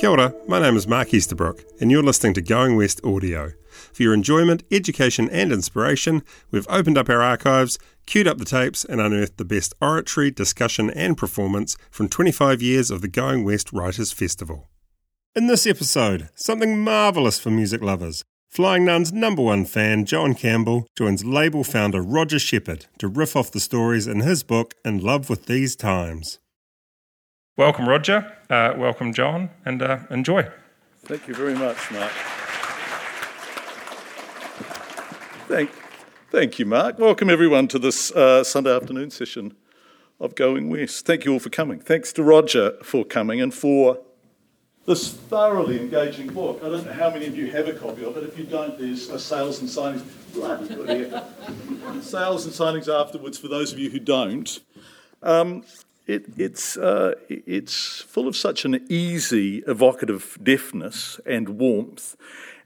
Kia ora, my name is Mark Easterbrook, and you're listening to Going West Audio. For your enjoyment, education, and inspiration, we've opened up our archives, queued up the tapes, and unearthed the best oratory, discussion, and performance from 25 years of the Going West Writers Festival. In this episode, something marvellous for music lovers. Flying Nun's number one fan, John Campbell, joins label founder Roger Shepherd to riff off the stories in his book In Love with These Times. Welcome, Roger. Uh, welcome, John, and uh, enjoy. Thank you very much, Mark. Thank, thank you, Mark. Welcome, everyone, to this uh, Sunday afternoon session of Going West. Thank you all for coming. Thanks to Roger for coming and for this thoroughly engaging book. I don't know how many of you have a copy of it. If you don't, there's a sales and signings. Bloody good Sales and signings afterwards for those of you who don't. Um, it, it's, uh, it's full of such an easy, evocative deftness and warmth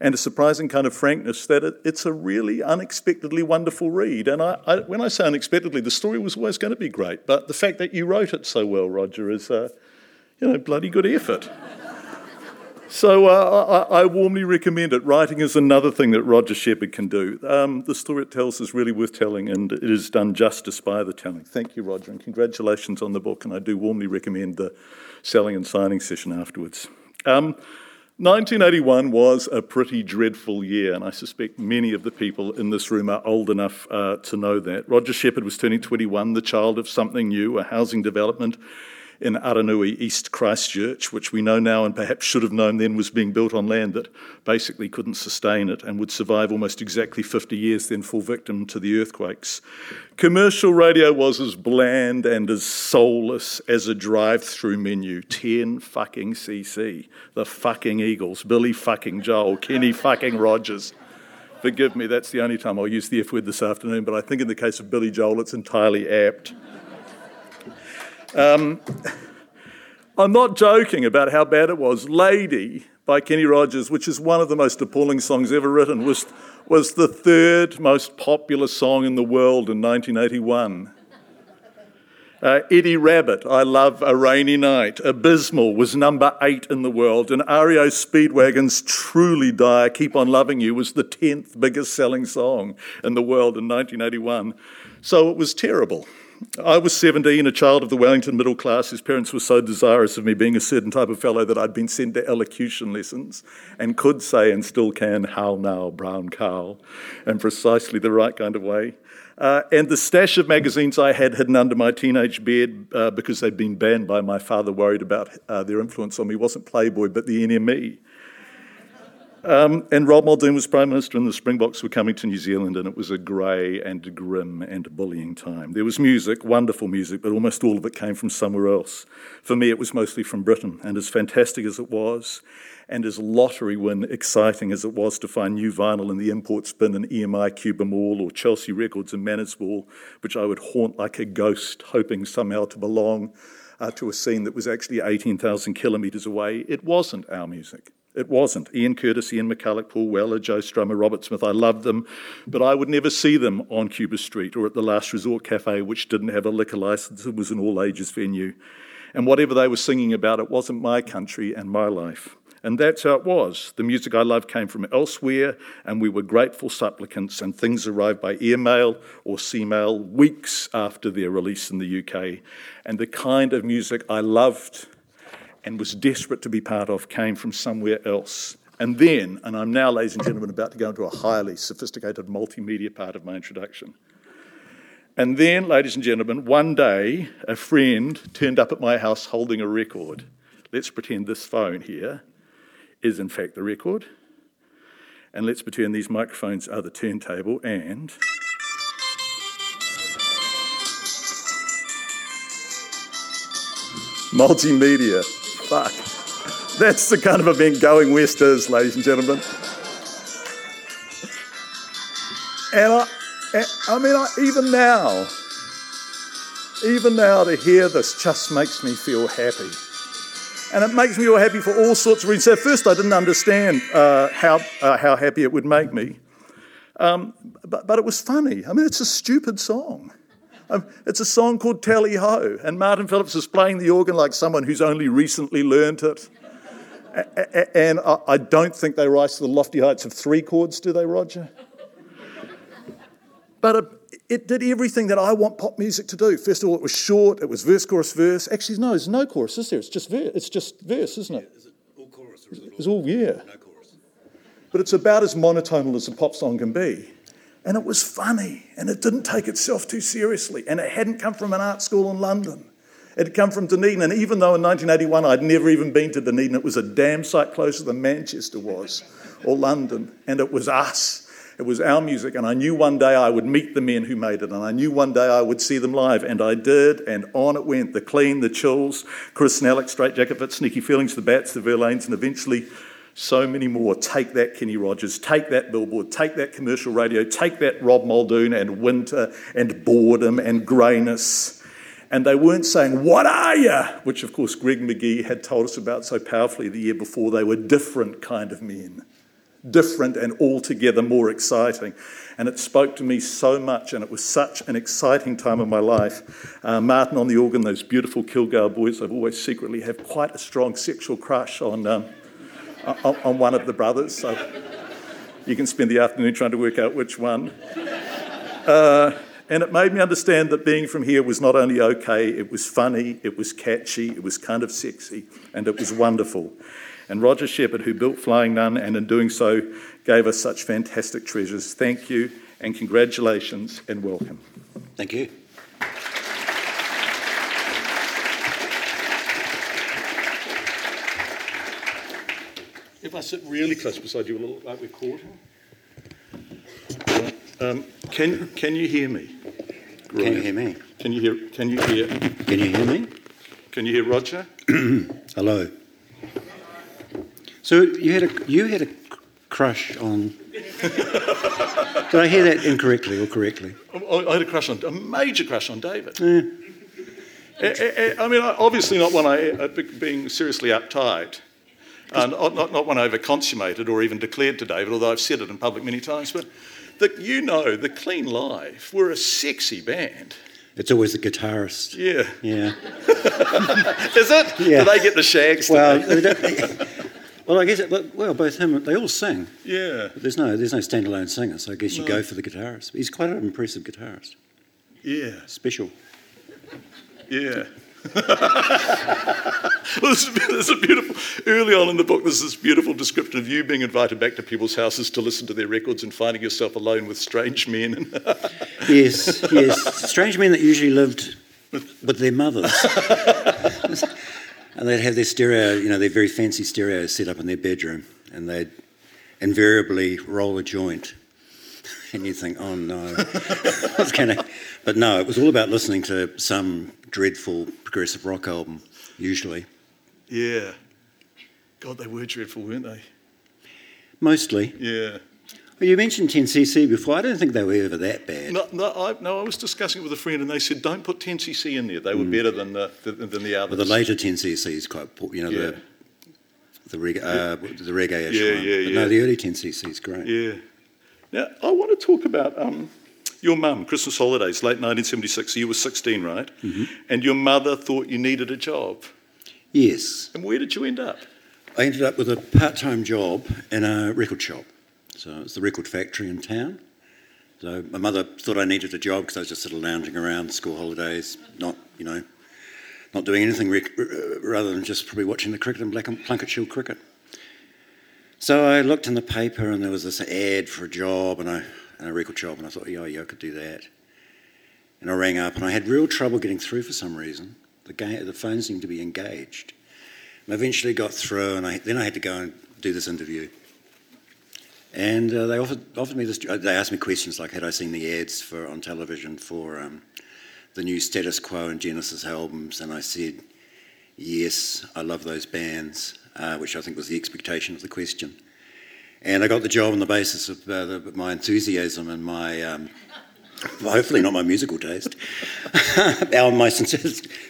and a surprising kind of frankness that it, it's a really unexpectedly wonderful read. And I, I, when I say unexpectedly, the story was always going to be great, but the fact that you wrote it so well, Roger, is, uh, you know, bloody good effort. So uh, I, I, warmly recommend it. Writing is another thing that Roger Shepherd can do. Um, the story it tells is really worth telling, and it is done justice by the telling. Thank you, Roger, and congratulations on the book. And I do warmly recommend the selling and signing session afterwards. Um, 1981 was a pretty dreadful year, and I suspect many of the people in this room are old enough uh, to know that. Roger Shepherd was turning 21, the child of something new, a housing development in Aranui, East Christchurch, which we know now and perhaps should have known then was being built on land that basically couldn't sustain it and would survive almost exactly 50 years, then fall victim to the earthquakes. Commercial radio was as bland and as soulless as a drive through menu. 10 fucking CC. The fucking Eagles. Billy fucking Joel. Kenny fucking Rogers. Forgive me, that's the only time I'll use the F word this afternoon, but I think in the case of Billy Joel, it's entirely apt. Um, I'm not joking about how bad it was. Lady by Kenny Rogers, which is one of the most appalling songs ever written, was, was the third most popular song in the world in 1981. Uh, Eddie Rabbitt, I Love a Rainy Night. Abysmal was number eight in the world. And REO Speedwagon's Truly Die, Keep On Loving You was the 10th biggest selling song in the world in 1981. So it was terrible. I was 17, a child of the Wellington middle class. His parents were so desirous of me being a certain type of fellow that I'd been sent to elocution lessons and could say and still can, how now, brown cow, in precisely the right kind of way. Uh, and the stash of magazines I had hidden under my teenage bed uh, because they'd been banned by my father, worried about uh, their influence on me, wasn't Playboy, but the NME. Um, and Rob Muldoon was Prime Minister, and the Springboks were coming to New Zealand, and it was a grey and grim and bullying time. There was music, wonderful music, but almost all of it came from somewhere else. For me, it was mostly from Britain, and as fantastic as it was, and as lottery win exciting as it was to find new vinyl in the import bin in EMI Cuba Mall or Chelsea Records in Manners which I would haunt like a ghost, hoping somehow to belong uh, to a scene that was actually 18,000 kilometres away, it wasn't our music. It wasn't. Ian Curtis, Ian McCulloch, Paul Weller, Joe Strummer, Robert Smith, I loved them, but I would never see them on Cuba Street or at the Last Resort Cafe, which didn't have a liquor license. It was an all ages venue. And whatever they were singing about, it wasn't my country and my life. And that's how it was. The music I loved came from elsewhere, and we were grateful supplicants, and things arrived by airmail or sea mail weeks after their release in the UK. And the kind of music I loved and was desperate to be part of came from somewhere else. And then, and I'm now, ladies and gentlemen, about to go into a highly sophisticated multimedia part of my introduction. And then, ladies and gentlemen, one day a friend turned up at my house holding a record. Let's pretend this phone here is, in fact, the record. And let's pretend these microphones are the turntable and. Multimedia. Fuck. That's the kind of event Going West is, ladies and gentlemen. And I, I mean, I, even now, even now to hear this just makes me feel happy. And it makes me feel happy for all sorts of reasons. At first, I didn't understand uh, how, uh, how happy it would make me. Um, but, but it was funny. I mean, it's a stupid song. Um, it's a song called Tally Ho, and Martin Phillips is playing the organ like someone who's only recently learnt it. And I don't think they rise to the lofty heights of three chords, do they, Roger? But it did everything that I want pop music to do. First of all, it was short, it was verse, chorus, verse. Actually, no, there's no chorus, is there? It's just verse, it's just verse isn't it? Yeah, is it all chorus or is it all? It's all, yeah. No chorus. But it's about as monotonal as a pop song can be. And it was funny, and it didn't take itself too seriously, and it hadn't come from an art school in London. It had come from Dunedin, and even though in 1981 I'd never even been to Dunedin, it was a damn sight closer than Manchester was, or London, and it was us. It was our music, and I knew one day I would meet the men who made it, and I knew one day I would see them live, and I did, and on it went. The Clean, the Chills, Chris Snellick, Straitjacket Fit, Sneaky Feelings, the Bats, the Verlaines, and eventually so many more. Take that, Kenny Rogers. Take that, Billboard. Take that, commercial radio. Take that, Rob Muldoon, and winter, and boredom, and greyness. And they weren't saying, What are you? Which, of course, Greg McGee had told us about so powerfully the year before. They were different kind of men different and altogether more exciting. And it spoke to me so much, and it was such an exciting time of my life. Uh, Martin on the organ, those beautiful Kilgour boys, I've always secretly have quite a strong sexual crush on, um, on, on, one of the brothers. So you can spend the afternoon trying to work out which one. Uh, and it made me understand that being from here was not only okay, it was funny, it was catchy, it was kind of sexy, and it was wonderful and Roger Shepherd, who built Flying Nun and in doing so gave us such fantastic treasures. Thank you and congratulations and welcome. Thank you. If I sit really close beside you, will it look like we're caught? Um, can, can you hear me? Can you hear me? Can you hear? Can you hear? Can you hear me? Can you hear Roger? Hello. So you had a you had a crush on. Did I hear that incorrectly or correctly? I had a crush on a major crush on David. Yeah. I, mean, obviously not one I uh, being seriously uptight. Uh, not, not, one I ever consummated or even declared to David, although I've said it in public many times. But that you know, the Clean Life were a sexy band. It's always the guitarist. Yeah. Yeah. Is it? Yeah. Do they get the shags? Well, well, I guess it, well, both him they all sing. Yeah. But there's no there's no standalone singer, so I guess you no. go for the guitarist. He's quite an impressive guitarist. Yeah. Special. Yeah. well, this is, beautiful. Early on in the book, there's this beautiful description of you being invited back to people's houses to listen to their records and finding yourself alone with strange men. yes, yes, strange men that usually lived with their mothers. And they'd have their stereo, you know, their very fancy stereo set up in their bedroom, and they'd invariably roll a joint. And you think, oh no, going to. But no, it was all about listening to some dreadful progressive rock album, usually. Yeah. God, they were dreadful, weren't they? Mostly. Yeah. Well, you mentioned 10cc before. I don't think they were ever that bad. No, no, I, no, I was discussing it with a friend, and they said don't put 10cc in there. They were mm. better than the, than the others. Well, the later 10cc is quite, poor, you know, yeah. the the, reg- uh, the reggae yeah, yeah, yeah, yeah. No, the early 10cc is great. Yeah. Now, I want to talk about um, your mum, Christmas holidays, late 1976. You were 16, right? Mm-hmm. And your mother thought you needed a job. Yes. And where did you end up? I ended up with a part time job in a record shop. So it's the record factory in town. So my mother thought I needed a job because I was just sort of lounging around school holidays, not, you know, not doing anything rec- rather than just probably watching the cricket and Black and Plunket Shield cricket. So I looked in the paper and there was this ad for a job and a, and a record job, and I thought, yeah, yeah, I could do that. And I rang up and I had real trouble getting through for some reason. The, ga- the phone seemed to be engaged. And I eventually got through, and I, then I had to go and do this interview. And uh, they offered, offered me this. They asked me questions like, had I seen the ads for on television for um, the new Status Quo and Genesis albums? And I said, yes, I love those bands, uh, which I think was the expectation of the question. And I got the job on the basis of uh, the, my enthusiasm and my, um, hopefully not my musical taste, or my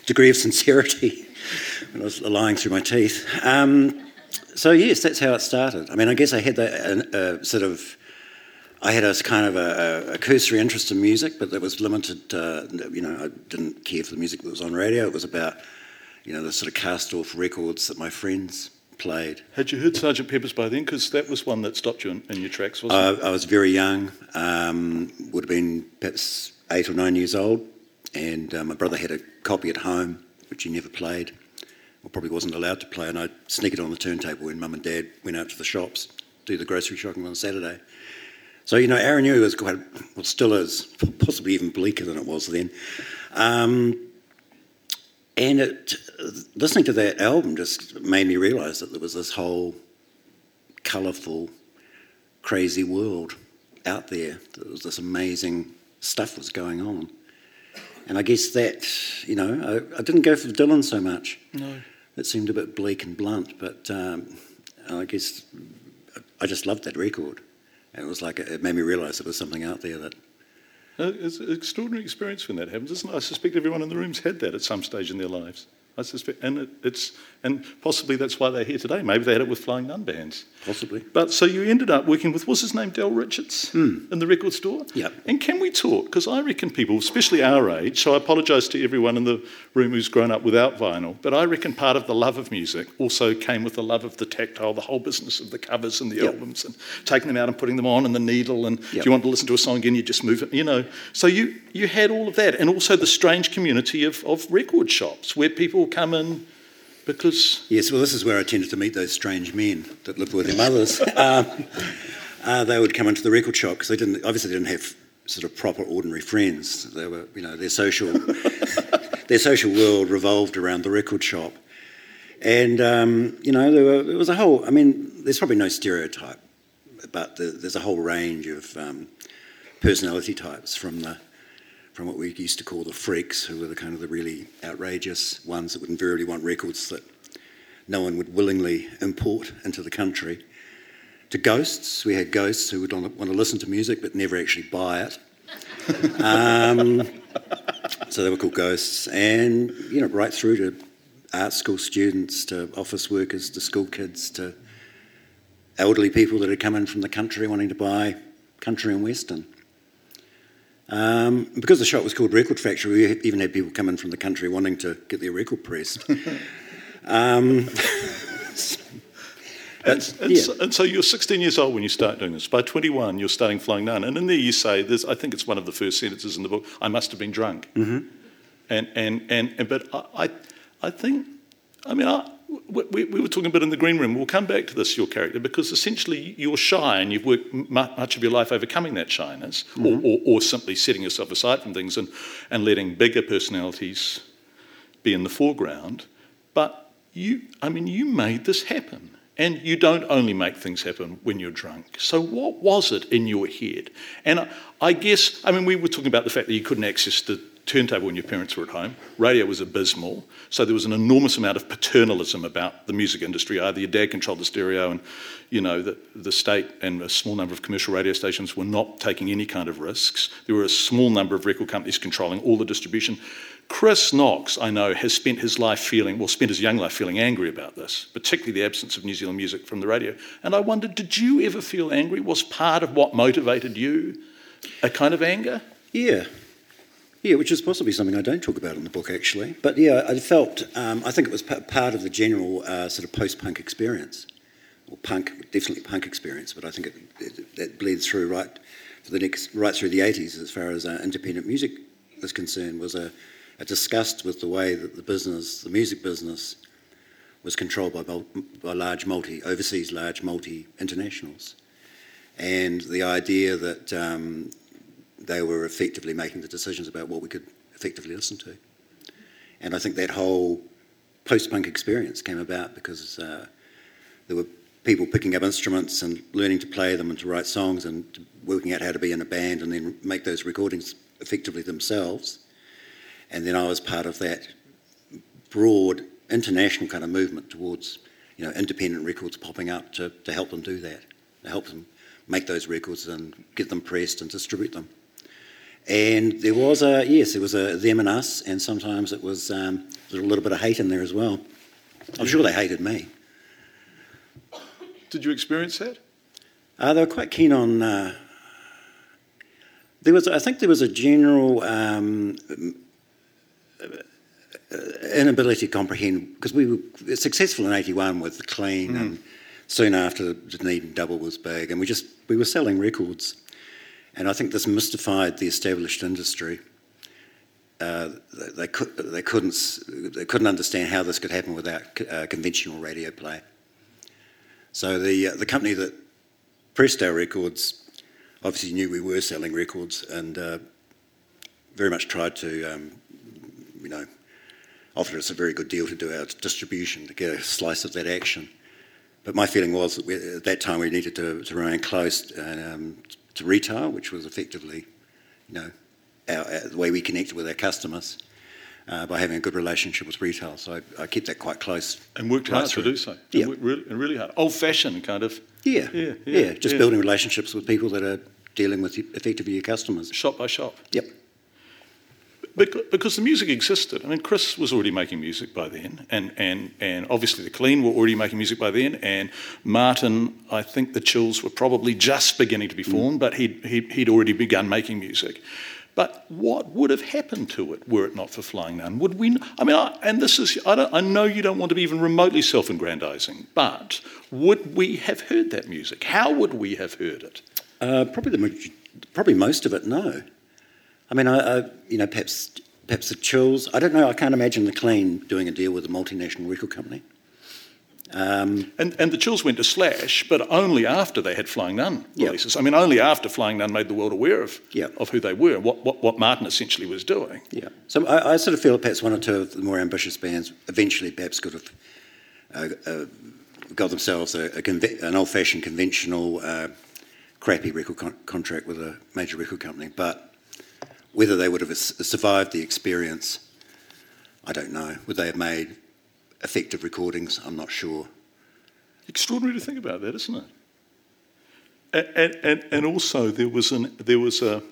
degree of sincerity. when I was lying through my teeth. Um, so yes, that's how it started. I mean, I guess I had that uh, sort of, I had a kind of a, a cursory interest in music, but that was limited. Uh, you know, I didn't care for the music that was on radio. It was about, you know, the sort of cast-off records that my friends played. Had you heard Sergeant Pepper's by then? Because that was one that stopped you in, in your tracks, wasn't I, I was very young, um, would have been perhaps eight or nine years old, and uh, my brother had a copy at home, which he never played, or probably wasn't allowed to play, and I'd sneak it on the turntable when mum and dad went out to the shops, do the grocery shopping on Saturday. So, you know, Aranui was quite, well, still is, possibly even bleaker than it was then. Um, and it, listening to that album just made me realise that there was this whole colourful, crazy world out there. There was this amazing stuff was going on. And I guess that, you know, I, I didn't go for Dylan so much. No. It seemed a bit bleak and blunt, but um, I guess I just loved that record. And it was like, it made me realise there was something out there that It's an extraordinary experience when that happens, isn't it? I suspect everyone in the room's had that at some stage in their lives. I suspect, and it, it's, and possibly that's why they're here today. Maybe they had it with Flying Nun bands. Possibly. But so you ended up working with, what's his name, Del Richards, hmm. in the record store? Yeah. And can we talk? Because I reckon people, especially our age, so I apologise to everyone in the room who's grown up without vinyl, but I reckon part of the love of music also came with the love of the tactile, the whole business of the covers and the Yep. albums and taking them out and putting them on and the needle. And if you want to listen to a song again, you just move it, you know. So you, you had all of that and also the strange community of, of record shops where people come in because Yes, well, this is where I tended to meet those strange men that lived with their mothers. um, uh, they would come into the record shop because they didn't, obviously, they didn't have sort of proper ordinary friends. They were, you know, their social, their social world revolved around the record shop, and um, you know, there, were, there was a whole. I mean, there's probably no stereotype, but the, there's a whole range of um, personality types from the from what we used to call the freaks, who were the kind of the really outrageous ones that would invariably want records that no one would willingly import into the country, to ghosts. We had ghosts who would want to listen to music but never actually buy it. Um, so they were called ghosts, and you know, right through to art school students, to office workers, to school kids, to elderly people that had come in from the country wanting to buy country and western. Um, because the shop was called Record Factory, we even had people come in from the country wanting to get their record pressed. um, And, and, yeah. so, and so you're 16 years old when you start doing this. By 21, you're starting Flying Nun. And in there you say, there's, I think it's one of the first sentences in the book, I must have been drunk. Mm-hmm. And, and, and, and, but I, I, I think, I mean, I, we, we were talking a bit in the green room. We'll come back to this, your character, because essentially you're shy and you've worked mu- much of your life overcoming that shyness or, mm-hmm. or, or simply setting yourself aside from things and, and letting bigger personalities be in the foreground. But you, I mean, you made this happen. And you don't only make things happen when you're drunk. So, what was it in your head? And I, I guess, I mean, we were talking about the fact that you couldn't access the turntable when your parents were at home. Radio was abysmal. So, there was an enormous amount of paternalism about the music industry. Either your dad controlled the stereo, and, you know, the, the state and a small number of commercial radio stations were not taking any kind of risks. There were a small number of record companies controlling all the distribution. Chris Knox, I know, has spent his life feeling, well, spent his young life feeling angry about this, particularly the absence of New Zealand music from the radio. And I wondered, did you ever feel angry? Was part of what motivated you a kind of anger? Yeah. Yeah, which is possibly something I don't talk about in the book, actually. But yeah, I felt, um, I think it was p- part of the general uh, sort of post punk experience, or punk, definitely punk experience, but I think it, it, it through right for the next, right through the 80s as far as uh, independent music is concerned, was a, a disgust with the way that the business, the music business, was controlled by, by large multi, overseas large multi internationals. And the idea that um, they were effectively making the decisions about what we could effectively listen to. And I think that whole post punk experience came about because uh, there were people picking up instruments and learning to play them and to write songs and working out how to be in a band and then make those recordings effectively themselves. And then I was part of that broad international kind of movement towards you know independent records popping up to, to help them do that, to help them make those records and get them pressed and distribute them. And there was a yes, there was a them and us, and sometimes it was um, there was a little bit of hate in there as well. I'm sure they hated me. Did you experience that? Uh, they were quite keen on. Uh, there was, I think, there was a general um, inability to comprehend because we were successful in '81 with the Clean, mm. and soon after the Dunedin Double was big, and we just we were selling records, and I think this mystified the established industry. Uh, they, could, they couldn't they couldn't understand how this could happen without uh, conventional radio play. So the uh, the company that pressed our records obviously knew we were selling records and uh, very much tried to um, you know offer us a very good deal to do our distribution to get a slice of that action. But my feeling was that we, at that time we needed to, to remain close um, to retail, which was effectively, you know, our, our, the way we connected with our customers uh, by having a good relationship with retail. So I, I kept that quite close. And worked hard to do so. Yeah. Really, really hard. Old fashioned kind of. Yeah. Yeah. Yeah. yeah. Just yeah. building relationships with people that are dealing with effectively your customers. Shop by shop. Yep. Because the music existed. I mean, Chris was already making music by then, and, and, and obviously the Clean were already making music by then, and Martin, I think the Chills were probably just beginning to be formed, mm. but he'd, he'd, he'd already begun making music. But what would have happened to it were it not for Flying Nun? Would we? I mean, I, and this is, I, I, know you don't want to be even remotely self aggrandizing, but would we have heard that music? How would we have heard it? Uh, probably, the, probably most of it, no. I mean, I, I, you know, perhaps perhaps the Chills. I don't know. I can't imagine the Clean doing a deal with a multinational record company. Um, and, and the Chills went to Slash, but only after they had Flying Nun releases. Yep. I mean, only after Flying Nun made the world aware of, yep. of who they were, what, what, what Martin essentially was doing. Yeah. So I, I, sort of feel perhaps one or two of the more ambitious bands eventually perhaps could have uh, uh, got themselves a, a conve- an old fashioned conventional uh, crappy record con- contract with a major record company. But whether they would have survived the experience, I don't know. Would they have made effective recordings? I'm not sure. Extraordinary to think about that, isn't it? And, and, and also, there was, an, there was a,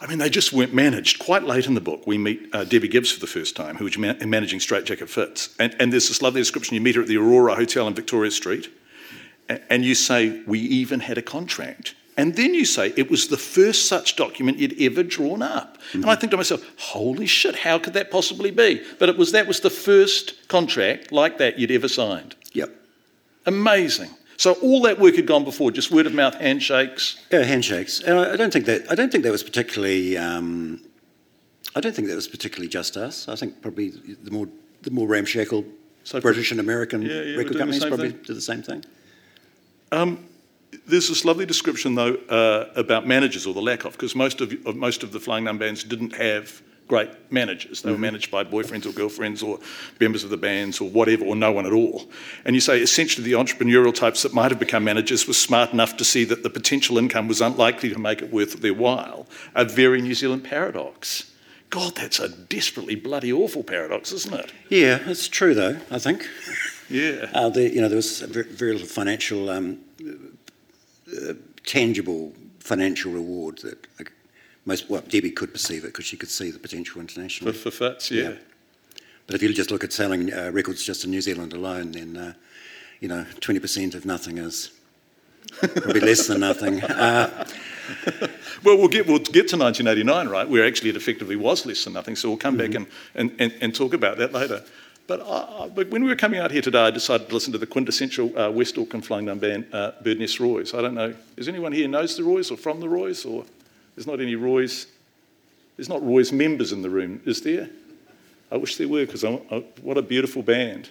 I mean, they just weren't managed. Quite late in the book, we meet uh, Debbie Gibbs for the first time, who was managing Straitjacket Fits. And, and there's this lovely description. You meet her at the Aurora Hotel in Victoria Street, and you say, We even had a contract. And then you say it was the first such document you'd ever drawn up. Mm-hmm. And I think to myself, holy shit, how could that possibly be? But it was that was the first contract like that you'd ever signed. Yep. Amazing. So all that work had gone before, just word of mouth handshakes. Yeah, handshakes. And I don't think that I don't think that was particularly. Um, I don't think that was particularly just us. I think probably the more the more ramshackle so British and American yeah, yeah, record companies probably thing. do the same thing. Um, there's this lovely description, though, uh, about managers or the lack of, because most of, of, most of the Flying Nun bands didn't have great managers. They mm-hmm. were managed by boyfriends or girlfriends or members of the bands or whatever, or no one at all. And you say essentially the entrepreneurial types that might have become managers were smart enough to see that the potential income was unlikely to make it worth their while. A very New Zealand paradox. God, that's a desperately bloody awful paradox, isn't it? Yeah, it's true though. I think. Yeah. Uh, the, you know, there was very, very little financial um, tangible financial reward that most, well, Debbie could perceive it because she could see the potential internationally. For, for Fits, yeah. yeah. But if you just look at selling uh, records just in New Zealand alone, then, uh, you know, 20% of nothing is probably less than nothing. Uh, well, we'll get, we'll get to 1989, right, where actually it effectively was less than nothing. So we'll come mm-hmm. back and, and, and, and talk about that later. But, I, but, when we were coming out here today, I decided to listen to the quintessential uh, West Auckland flying nun band, uh, Bird Nest Roys. I don't know, is anyone here knows the Roys or from the Roys? Or there's not any Roys? There's not Roys members in the room, is there? I wish there were, because what a beautiful band.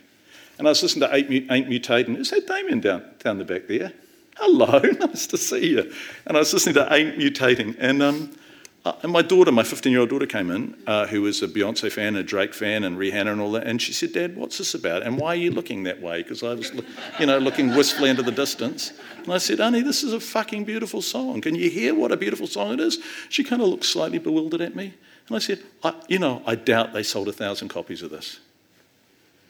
And I was listening to Ain't, Ain't Mutating. Is that Damien down, down the back there? Hello, nice to see you. And I was listening to Ain't Mutating. And um, uh, and my daughter, my 15 year old daughter, came in, uh, who was a Beyonce fan, a Drake fan, and Rihanna and all that. And she said, Dad, what's this about? And why are you looking that way? Because I was, you know, looking wistfully into the distance. And I said, Honey, this is a fucking beautiful song. Can you hear what a beautiful song it is? She kind of looked slightly bewildered at me. And I said, I, You know, I doubt they sold a thousand copies of this.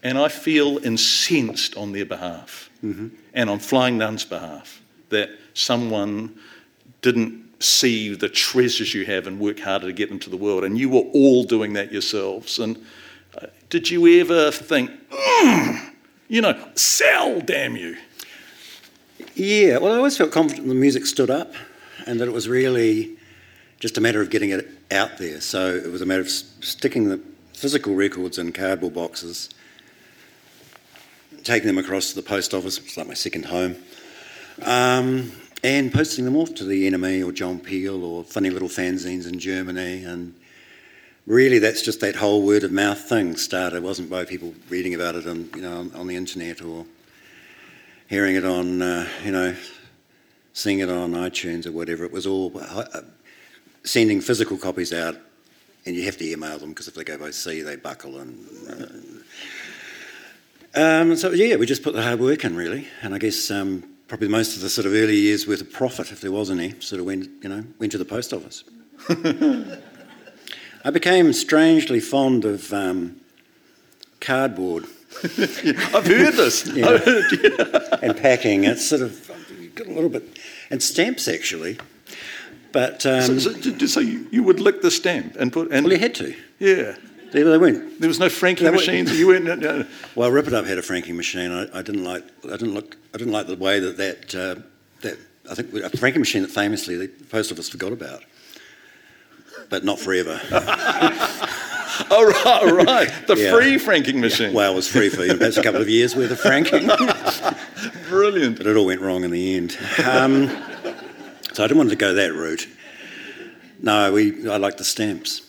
And I feel incensed on their behalf mm-hmm. and on Flying Nun's behalf that someone didn't see the treasures you have and work harder to get them to the world. And you were all doing that yourselves. And uh, did you ever think, mm, you know, sell, damn you? Yeah, well, I always felt confident the music stood up and that it was really just a matter of getting it out there. So it was a matter of sticking the, physical records in cardboard boxes, taking them across to the post office, which is like my second home, um, and posting them off to the NME or John Peel or funny little fanzines in Germany. And really, that's just that whole word of mouth thing started. It wasn't by people reading about it on, you know, on, on the internet or hearing it on, uh, you know, seeing it on iTunes or whatever. It was all uh, sending physical copies out, and you have to email them because if they go by sea, they buckle. And uh, um, so yeah, we just put the hard work in really, and I guess um, probably most of the sort of early years worth of profit, if there was any, sort of went you know went to the post office. I became strangely fond of um, cardboard. I've heard this. Yeah. yeah. and packing. It's sort of got a little bit, and stamps actually. But um, so, so, so you, you, would lick the stamp and put. And, well, you had to. Yeah. They, they weren't. There was no franking machines. you weren't. No. Well, Rip It Up had a franking machine. I, I, didn't like. I didn't look. I didn't like the way that that uh, that. I think a franking machine that famously the post office forgot about, but not forever. oh right, right. The yeah. free franking machine. Well, it was free for you know, perhaps a couple of years worth of franking. Brilliant. But it all went wrong in the end. Um, so I didn't want to go that route. No, we. I like the stamps.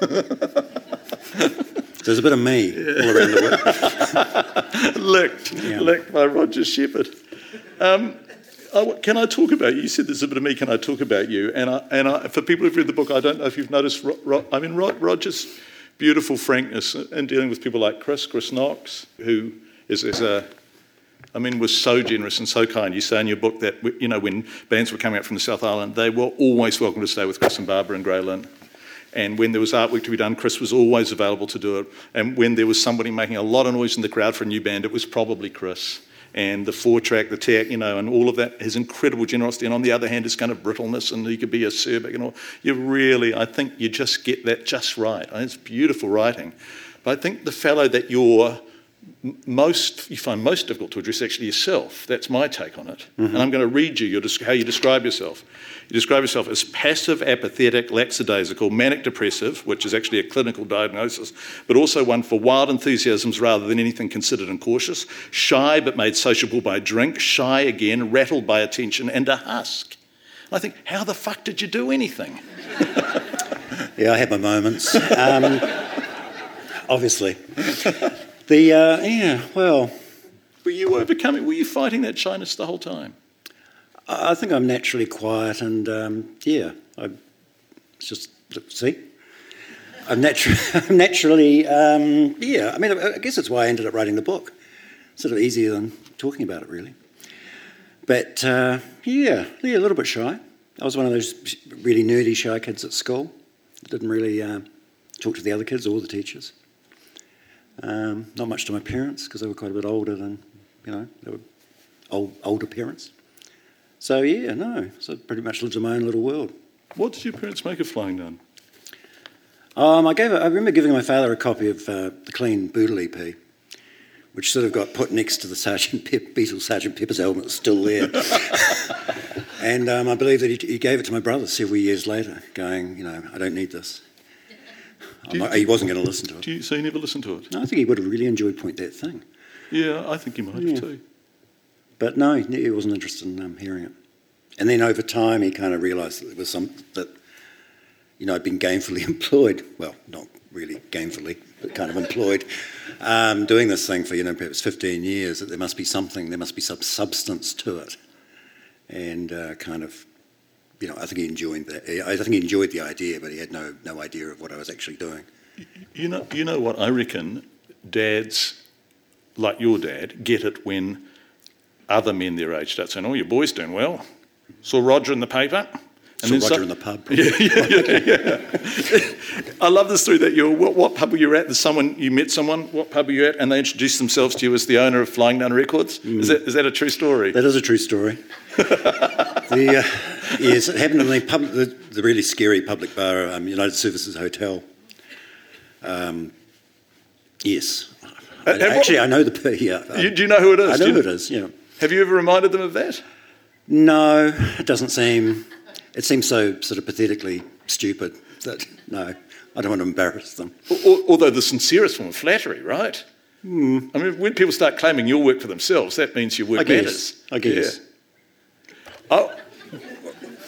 There's a bit of me all around the world. licked, yeah. licked by Roger Shepherd. Um, I, can I talk about you? You said there's a bit of me. Can I talk about you? And I, and I, for people who've read the book, I don't know if you've noticed. I mean, Roger's beautiful frankness in dealing with people like Chris, Chris Knox, who is, is a I mean, was so generous and so kind. You say in your book that, you know, when bands were coming out from the South Island, they were always welcome to stay with Chris and Barbara and Grey Lynn. And when there was artwork to be done, Chris was always available to do it. And when there was somebody making a lot of noise in the crowd for a new band, it was probably Chris. And the four track, the tech, you know, and all of that, his incredible generosity. And on the other hand, his kind of brittleness, and he could be acerbic and all. You really, I think you just get that just right. I mean, it's beautiful writing. But I think the fellow that you're most you find most difficult to address actually yourself. That's my take on it. Mm-hmm. And I'm going to read you your, how you describe yourself. You describe yourself as passive, apathetic, lackadaisical, manic depressive, which is actually a clinical diagnosis, but also one for wild enthusiasms rather than anything considered and cautious, shy but made sociable by drink, shy again, rattled by attention, and a husk. I think, how the fuck did you do anything? yeah, I had my moments. Um, obviously. The uh, yeah, well, were you overcoming? Were you fighting that shyness the whole time? I think I'm naturally quiet, and um, yeah, I just see. I'm, natu- naturally, um, yeah. I mean, I guess that's why I ended up writing the book. Sort of easier than talking about it, really. But uh, yeah, yeah, a little bit shy. I was one of those really nerdy shy kids at school. Didn't really uh, talk to the other kids or the teachers. Um, not much to my parents because they were quite a bit older than, you know, they were old, older parents. So yeah, no, so pretty much lived in my own little world. What did your parents make of Flying Nun? Um, I gave. I remember giving my father a copy of uh, the Clean Boodle EP, which sort of got put next to the Sergeant Pep, Beatles Sergeant Pepper's album. It's still there. and um, I believe that he, he, gave it to my brother several years later, going, you know, I don't need this. You, not, he wasn't going to listen to it. You, so you never listened to it? No, I think he would have really enjoyed Point That Thing. Yeah, I think he might yeah. have too. But no, he wasn't interested in um, hearing it. And then over time, he kind of realised that there was some that, you know, I'd been gainfully employed. Well, not really gainfully, but kind of employed, um, doing this thing for you know perhaps 15 years. That there must be something, there must be some substance to it, and uh, kind of you know, I think he enjoyed that. I think he enjoyed the idea, but he had no no idea of what I was actually doing. You know, you know what I reckon. Dads, like your dad, get it when other men their age start saying, "Oh, your boy's doing well." Saw Roger in the paper. And Saw Roger so, in the pub. Yeah, yeah, yeah, yeah. I love the story that you what, what, pub were you at? There's someone you met someone. What pub were you at? And they introduced themselves to you as the owner of Flying Nun Records. Mm. Is that is that a true story? That is a true story. the, uh, yes, it happened in the, pub, the, the really scary public bar, um, United Services Hotel. Um, yes. And, and Actually, what, I know the. Yeah, you, do you know who it is? I know you, who it is. Yeah. Have you ever reminded them of that? No, it doesn't seem. It seems so sort of pathetically stupid that no, I don't want to embarrass them. Although the sincerest form of flattery, right? I mean, when people start claiming your work for themselves, that means your work I guess. matters. I guess. Yeah. Oh,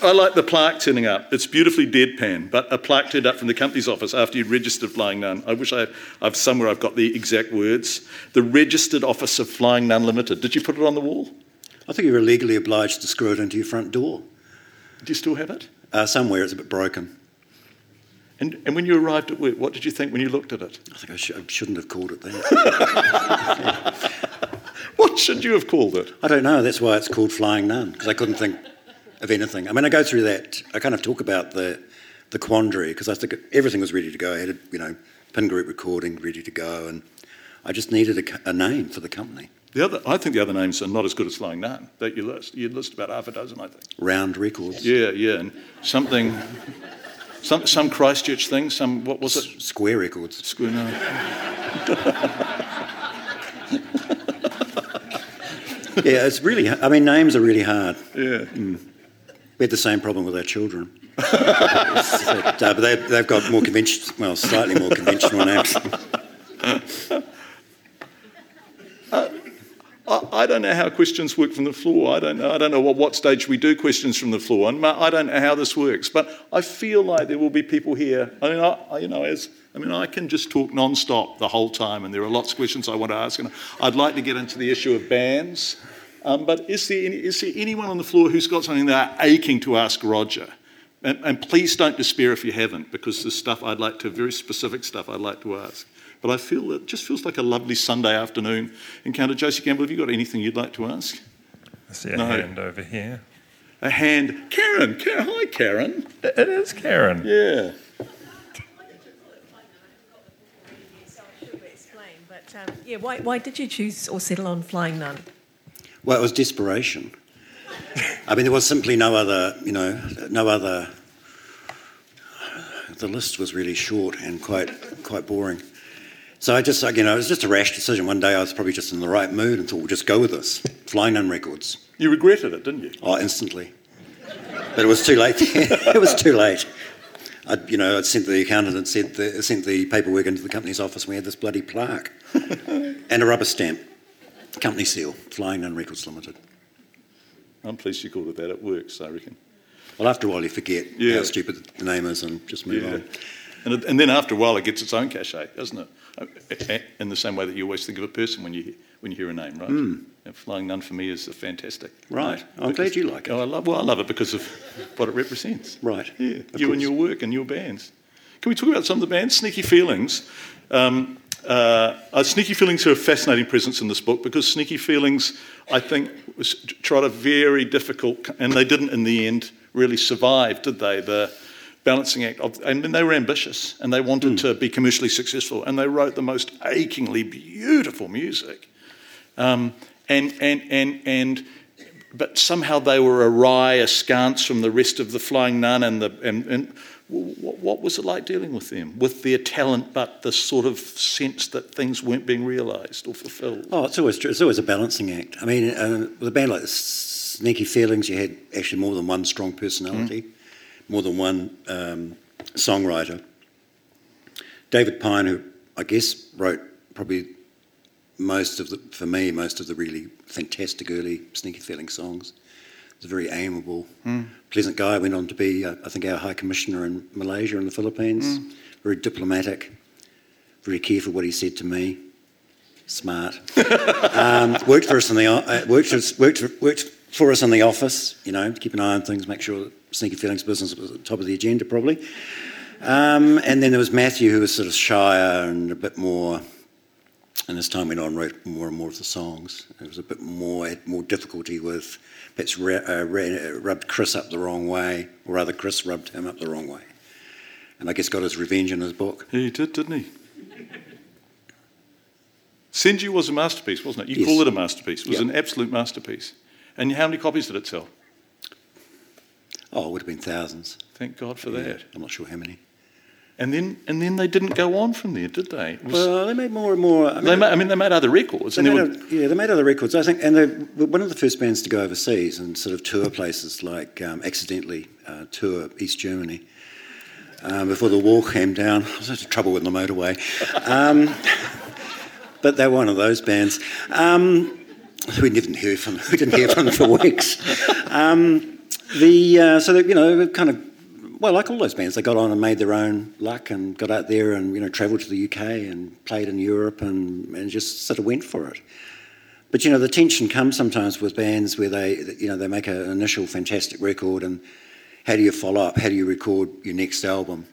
I like the plaque turning up. It's beautifully deadpan, but a plaque turned up from the company's office after you'd registered Flying Nun. I wish I, I've somewhere I've got the exact words. The registered office of Flying Nun Limited. Did you put it on the wall? I think you were legally obliged to screw it into your front door. Do you still have it? Uh, somewhere it's a bit broken. And, and when you arrived at work, what did you think when you looked at it? I think I, sh- I shouldn't have called it that. What should you have called it? I don't know. That's why it's called Flying Nun because I couldn't think of anything. I mean, I go through that. I kind of talk about the the quandary because I think everything was ready to go. I had, you know, pin group recording ready to go, and I just needed a, a name for the company. The other, I think the other names are not as good as Flying Nun that you list. You list about half a dozen, I think. Round Records, Yeah, yeah, and something, some some Christchurch thing. Some what was it? Square Records. Square- no. Yeah, it's really. I mean, names are really hard. Yeah. We had the same problem with our children. That, uh, but they, they've got more conventional, well, slightly more conventional names. I, I don't know how questions work from the floor. I don't know. I don't know what, what stage we do questions from the floor, and I don't know how this works. But I feel like there will be people here. I mean, I, I- you know, as I mean, I can just talk non-stop the whole time, and there are lots of questions I want to ask, and I'd like to get into the issue of bans. Um, but is there, any, is there anyone on the floor who's got something they're aching to ask Roger? And, and please don't despair if you haven't, because there's stuff I'd like to, very specific stuff I'd like to ask. But I feel it just feels like a lovely Sunday afternoon encounter. Josie Campbell, have you got anything you'd like to ask? I see a No. hand over here. A hand. Karen, Karen hi, Karen. It is Karen. Yeah. So I should explain, but um, yeah, why, why did you choose or settle on Flying Nun? Well, it was desperation. I mean, there was simply no other, you know, no other. The list was really short and quite quite boring. So I just, like, you know, it was just a rash decision. One day I was probably just in the right mood and thought, we'll just go with this. Flying Nun Records. You regretted it, didn't you? Oh, instantly. But it was too late. it was too late. I'd, you know, I'd sent the accountant and sent the, sent the paperwork into the company's office. and We had this bloody plaque and a rubber stamp, company seal, Flying Nun Records Limited. I'm pleased you called it that. It works, I reckon. Well, after a while, you forget Yeah. how stupid the name is and just move Yeah. on. And, it, and then after a while, it gets its own cachet, doesn't it? Uh, In the same way that you always think of a person when you when you hear a name, right? And Flying Nun for me is a fantastic. Hmm. Right. name. I'm glad you like it. Oh, I love, well, I love it because of what it represents. Right. Yeah, Of you course. and your work and your bands. Can we talk about some of the bands? Sneaky Feelings. Um, uh, uh, Sneaky Feelings are a fascinating presence in this book because Sneaky Feelings, I think, was, tried a very difficult, and they didn't in the end really survive, did they? The balancing act of, and they were ambitious and they wanted to be commercially successful, and they wrote the most achingly beautiful music. Um, and, and, and, and, but somehow they were awry, askance from the rest of the Flying Nun. And, the, and, and what, what was it like dealing with them? With their talent, but the sort of sense that things weren't being realised or fulfilled? Oh, it's always true. It's always a balancing act. I mean, uh, with a band like Sneaky Feelings, you had actually more than one strong personality, more than one um, songwriter. David Pine, who I guess wrote probably most of the, for me, most of the really fantastic early Sneaky Feelings songs. He's a very amiable, pleasant guy. Went on to be, uh, I think, our High Commissioner in Malaysia and the Philippines. Very diplomatic, very careful what he said to me. Smart. um, worked for us in the uh, worked for us, worked for, worked for us in the office. You know, keep an eye on things, make sure that Sneaky Feelings business was at the top of the agenda, probably. Um, and then there was Matthew, who was sort of shyer and a bit more. And as time went on, wrote more and more of the songs. It was a bit more had more difficulty with perhaps uh, ra- rubbed Chris up the wrong way, or rather, Chris rubbed him up the wrong way. And I guess got his revenge in his book. He did, didn't he? Send You was a masterpiece, wasn't it? You Yes. call it a masterpiece. It was Yeah. an absolute masterpiece. And how many copies did it sell? Oh, it would have been thousands. Thank God for Yeah, that. I'm not sure how many. And then, and then they didn't go on from there, did they? Was- Well, they made more and more. I mean, they ma- I mean, they made other records. They And they made were, other, yeah, they made other records, I think, and they were one of the first bands to go overseas and sort of tour places like um, accidentally uh, tour East Germany. um, before the wall came down. I was having trouble with the motorway. Um, but they're one of those bands. Um, we didn't hear from we didn't hear from them for weeks. Um, the uh, so they, you know kind of well like all those bands they got on and made their own luck and got out there and you know travelled to the UK and played in Europe and, and just sort of went for it. But you know the tension comes sometimes with bands where they you know they make an initial fantastic record and how do you follow up? How do you record your next album?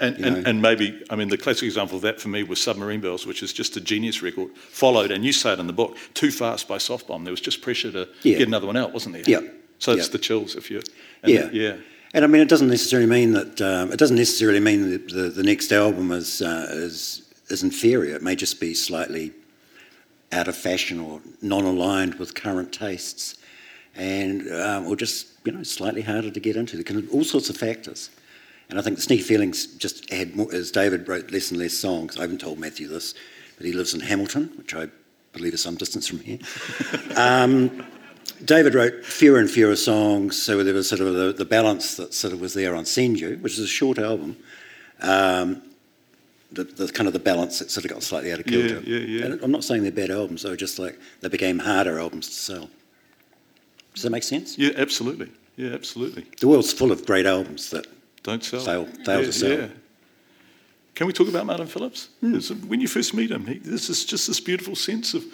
And, and, and, maybe, I mean, the classic example of that for me was Submarine Bells, which is just a genius record, followed, and you say it in the book, Too Fast by Soft Bomb. There was just pressure to yeah. get another one out, wasn't there? Yeah. So it's the chills if you. Yeah. yeah. And I mean, it doesn't necessarily mean that um, it doesn't necessarily mean that the, the next album is uh, is is inferior. It may just be slightly out of fashion or non-aligned with current tastes, and um, or just you know slightly harder to get into. There can all sorts of factors. And I think the Sneaky Feelings just had more, as David wrote less and less songs. I haven't told Matthew this, but he lives in Hamilton, which I believe is some distance from here. um, David wrote fewer and fewer songs, so there was sort of the, the, balance that sort of was there on Send You, which is a short album. Um, the, the, kind of the balance that sort of got slightly out of kilter. Yeah, yeah, yeah. And I'm not saying they're bad albums, they were just like they became harder albums to sell. Does that make sense? Yeah, absolutely. Yeah, absolutely. The world's full of great albums that don't sell. Fail, fail yeah, to sell. Yeah. Can we talk about Martin Phillips? Mm. When you first meet him, he, this is just this beautiful sense of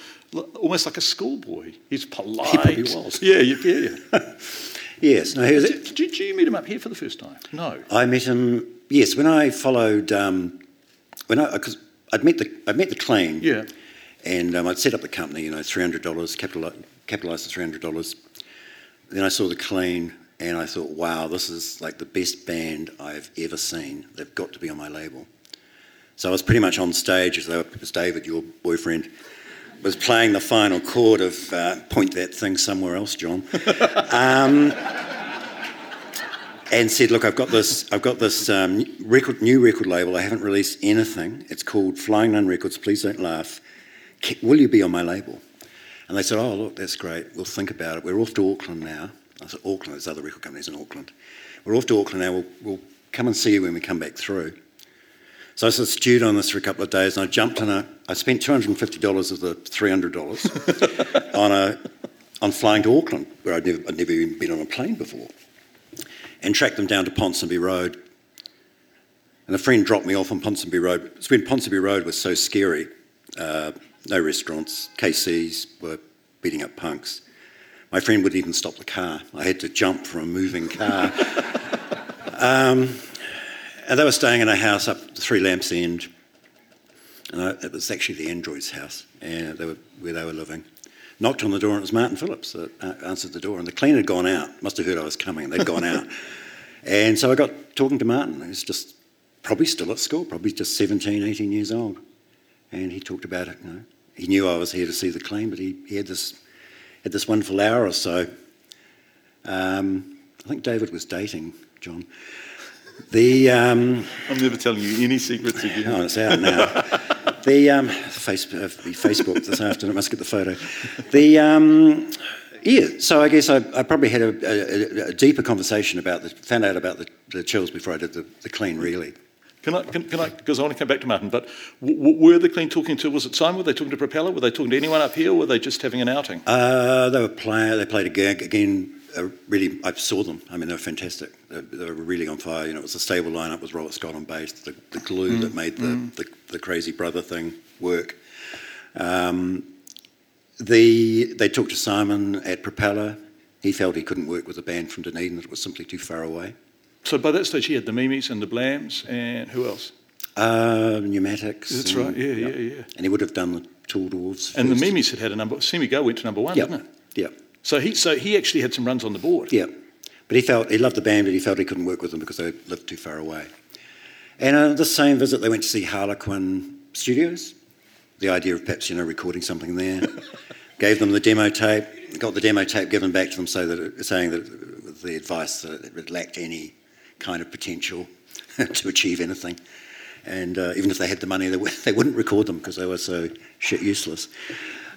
almost like a schoolboy. He's polite. He probably was. Yeah, yeah, yeah. yes. No, he was. Did, did, you meet him up here for the first time? No. I met him. Yes, when I followed. Um, when I because I'd met the I'd met the Clean. Yeah. And um, I'd set up the company. You know, three hundred dollars, capitalised the three hundred dollars. Then I saw the Clean and I thought, wow, this is like the best band I've ever seen. They've got to be on my label. So I was pretty much on stage as, though, as David, your boyfriend, was playing the final chord of uh, Point That Thing Somewhere Else, John. um, and said, look, I've got this, I've got this um, record, new record label. I haven't released anything. It's called Flying Nun Records. Please don't laugh. Will you be on my label? And they said, oh, look, that's great. We'll think about it. We're off to Auckland now. I said, Auckland, there's other record companies in Auckland. We're off to Auckland now, we'll, we'll come and see you when we come back through. So I sort of stewed on this for a couple of days and I jumped on a, I spent $250 of the $300 on, a, on flying to Auckland, where I'd never, I'd never even been on a plane before, and tracked them down to Ponsonby Road. And a friend dropped me off on Ponsonby Road. It's when Ponsonby Road was so scary. Uh, no restaurants, KCs were beating up punks. My friend wouldn't even stop the car. I had to jump from a moving car. um, and they were staying in a house up Three Lamps End. And I, it was actually the android's house and they were, where they were living. Knocked on the door and it was Martin Phillips that uh, answered the door. And the cleaner had gone out. Must have heard I was coming. and They'd gone out. And so I got talking to Martin. who's just probably still at school, probably just 17, 18 years old. And he talked about it. You know. He knew I was here to see the clean, but he, he had this had this wonderful hour or so. Um, I think David was dating John. The um, I'm never telling you any secrets again. Oh, it's out now. the, um, face, uh, the Facebook this afternoon. I must get the photo. The um, yeah. So I guess I, I probably had a, a, a, deeper conversation about the found out about the, the chills before I did the, the clean. Really. Can I, can, can I, because I want to come back to Martin, but w- were the Clean talking to, was it Simon? Were they talking to Propeller? Were they talking to anyone up here, or were they just having an outing? Uh, they were playing, they played a gig again. Really, I saw them. I mean, they were fantastic. They, they, were really on fire. You know, it was a stable lineup with Robert Scott on bass, the, the glue mm. that made the, mm. the, the, Crazy Brother thing work. Um, the, they talked to Simon at Propeller. He felt he couldn't work with a band from Dunedin, that it was simply too far away. So by that stage, he had the Meemees and the Blams, and who else? Uh, Newmatics. That's and, right. Yeah, yeah, yeah, yeah. And he would have done the Tall Dwarfs. And first. the Meemees had had a number. Me Go went to number one, yep. didn't it? Yeah. So he, so he actually had some runs on the board. Yeah, but he felt he loved the band, but he felt he couldn't work with them because they lived too far away. And on uh, the same visit, they went to see Harlequin Studios. The idea of perhaps you know recording something there. Gave them the demo tape. Got the demo tape given back to them, so that it, saying that the advice that it lacked any kind of potential to achieve anything. And uh, even if they had the money, they, w- they wouldn't record them because they were so shit useless.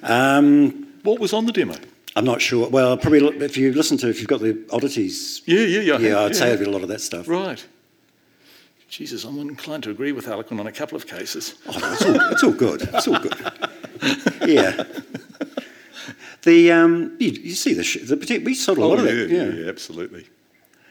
Um, what was on the demo? I'm not sure. Well, probably if you listen to, if you've got the oddities. Yeah, yeah, yeah. Yeah, I'd yeah. say be a lot of that stuff. Right. Jesus, I'm inclined to agree with Harlequin on a couple of cases. Oh, it's, all, it's all good. It's all good. yeah. The um, you, you see the, sh- the we sold a lot of yeah, that. yeah, Yeah. yeah, absolutely.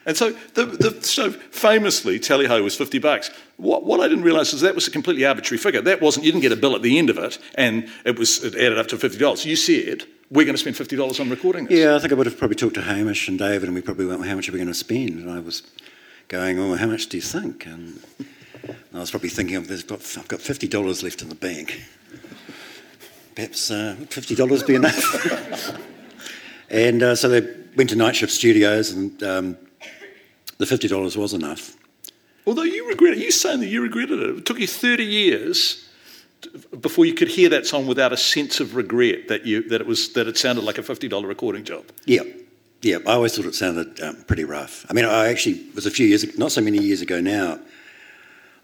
And so, the, the, so famously, tally ho was 50 bucks. What, what I didn't realise is that was a completely arbitrary figure. That wasn't, you didn't get a bill at the end of it, and it was it added up to $50. You said, we're going to spend $50 on recording this. Yeah, I think I would have probably talked to Hamish and David, and we probably went, well, how much are we going to spend? And I was going, oh, how much do you think? And I was probably thinking, of, there's got, I've got $50 left in the bank. Perhaps uh, $50 be enough? and uh, so they went to Night Shift Studios, and um, the $50 was enough. Although you regret it, you saying that you regretted it. It took you 30 years to- before you could hear that song without a sense of regret that, you, that, it, was, that it sounded like a $50 recording job. Yeah, yeah. I always thought it sounded um, pretty rough. I mean, I actually was a few years, not so many years ago now.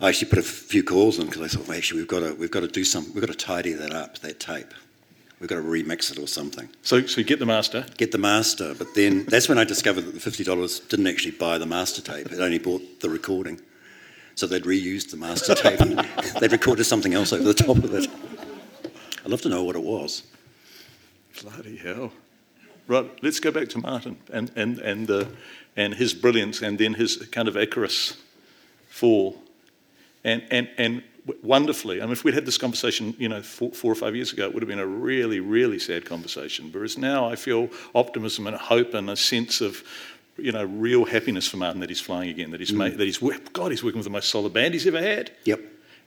I actually put a few calls in because I thought, well, actually, we've got to we've got to do something. We've got to tidy that up, that tape. We've got to remix it or something. So, so you get the master. Get the master, but then that's when I discovered that the fifty dollars didn't actually buy the master tape. It only bought the recording. So they'd reused the master tape. and they'd recorded something else over the top of it. I'd love to know what it was. Bloody hell. Right, let's go back to Martin and, and, and, uh, and his brilliance and then his kind of Icarus fall. And, and, and wonderfully, I mean, if we'd had this conversation, you know, four, four or five years ago, it would have been a really, really sad conversation. Whereas now I feel optimism and hope and a sense of, you know, real happiness for Martin that he's flying again, that he's, made, that he's, God, he's working with the most solid band he's ever had Yep.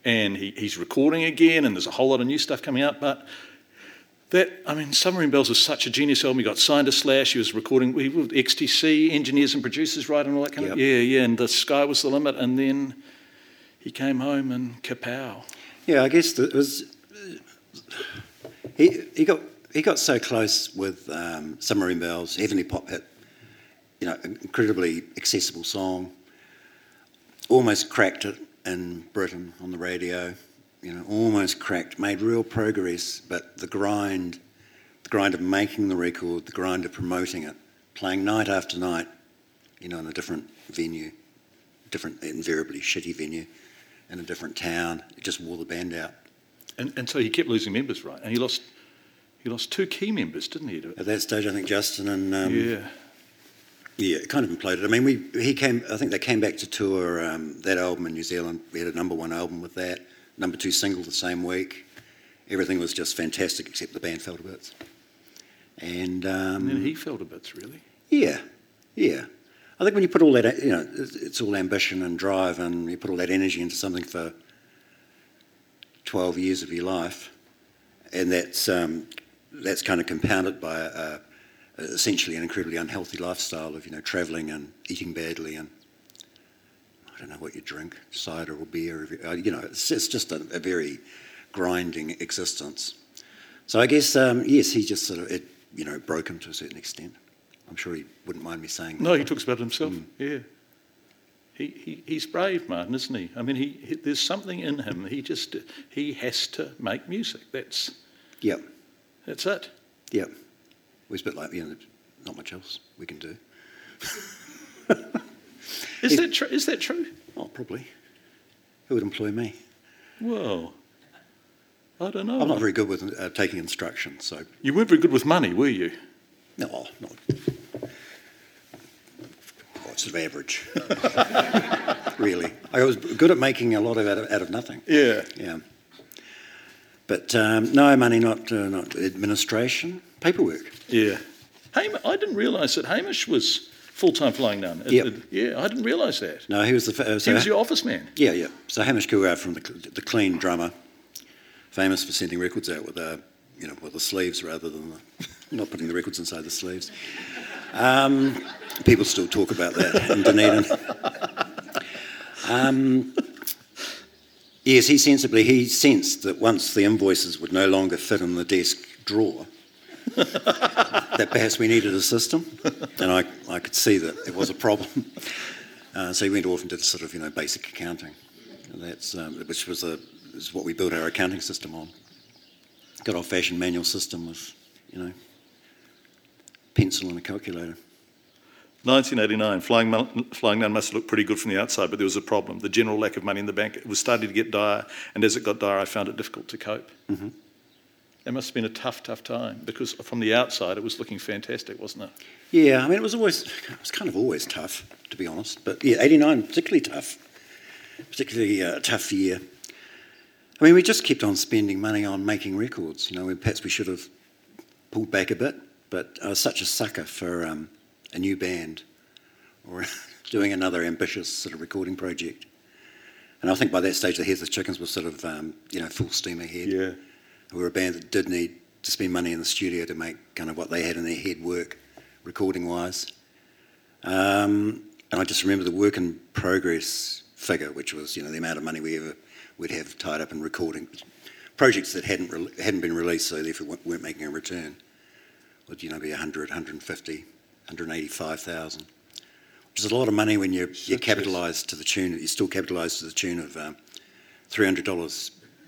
and he, he's recording again, and there's a whole lot of new stuff coming out. But that, I mean, Submarine Bells was such a genius album. He got signed to Slash. He was recording he XTC, engineers and producers, right, and all that kind of. Yep. Yeah, yeah. And the sky was the limit. And then he came home and kapow. Yeah, I guess it was. He, he got he got so close with um, Submarine Bells, Heavenly Pop Hit, you know, incredibly accessible song. Almost cracked it in Britain on the radio, you know, almost cracked, made real progress, but the grind, the grind of making the record, the grind of promoting it, playing night after night, you know, in a different venue, different, invariably shitty venue, in a different town, it just wore the band out. And, and so he kept losing members, right? And he lost he lost two key members, didn't he? At that stage, I think Justin and um, yeah. Yeah, it kind of imploded. I mean, we he came. I think they came back to tour um, that album in New Zealand. We had a number one album with that, number two single the same week. Everything was just fantastic, except the band fell to bits. And, um, And he fell to bits, really. yeah, yeah. I think when you put all that, you know, it's, it's all ambition and drive, and you put all that energy into something for twelve years of your life, and that's um, that's kind of compounded by a, a, essentially an incredibly unhealthy lifestyle of you know travelling and eating badly and I don't know what you drink, cider or beer. uh, You know, it's, it's just a, a very grinding existence. So I guess um, yes, he just sort of it you know broke him to a certain extent. I'm sure he wouldn't mind me saying. No, that. he talks about it himself. Mm. Yeah. He, he, he's brave, Martin, isn't he? I mean, he, he, there's something in him. He just he has to make music. That's Yep, that's it. yep. We're a bit like you know, not much else we can do. Is that true? Is that true? Oh, probably. Who would employ me? Well, I don't know. I'm not very good with uh, taking instruction, so You weren't very good with money, were you? no, not. Oh, sort of average. really, I was good at making a lot of out of, out of nothing. Yeah. Yeah. But um, no money, not uh, not administration, paperwork. Yeah. Ham- I didn't realise that Hamish was full time flying nun. It- Yep. it- yeah, I didn't realise that. No, he was the. fa- Uh, He so was your office man. Yeah, yeah. So Hamish Kilgour from the, the Clean drummer, famous for sending records out with the, you know, with the sleeves rather than the, not putting the records inside the sleeves. Um, people still talk about that in Dunedin. Um, yes, he sensibly he sensed that once the invoices would no longer fit in the desk drawer, that perhaps we needed a system, and I, I could see that it was a problem. Uh, so he went off and did sort of you know basic accounting, and that's um, which was a is what we built our accounting system on. Good old fashioned manual system with you know pencil and a calculator. 1989, Flying, Flying Nun must look pretty good from the outside, but there was a problem. The general lack of money in the bank it was starting to get dire, and as it got dire, I found it difficult to cope. Mm-hmm. It must have been a tough, tough time because from the outside, it was looking fantastic, wasn't it? Yeah, I mean, it was always, it was kind of always tough, to be honest. But yeah, 89, particularly tough. Particularly uh, tough year. I mean, we just kept on spending money on making records. You know, we, perhaps we should have pulled back a bit, but I was such a sucker for um, a new band or doing another ambitious sort of recording project. And I think by that stage, the Headless Chickens were sort of, um, you know, full steam ahead. Yeah. We were a band that did need to spend money in the studio to make kind of what they had in their head work, recording wise. Um, and I just remember the work in progress figure, which was you know the amount of money we ever would have tied up in recording projects that hadn't re- hadn't been released, so therefore weren't- making a return. Would you know be 100, 150, 185,000, which is a lot of money when you're you're capitalised to the tune. You're still capitalised to the tune of um, three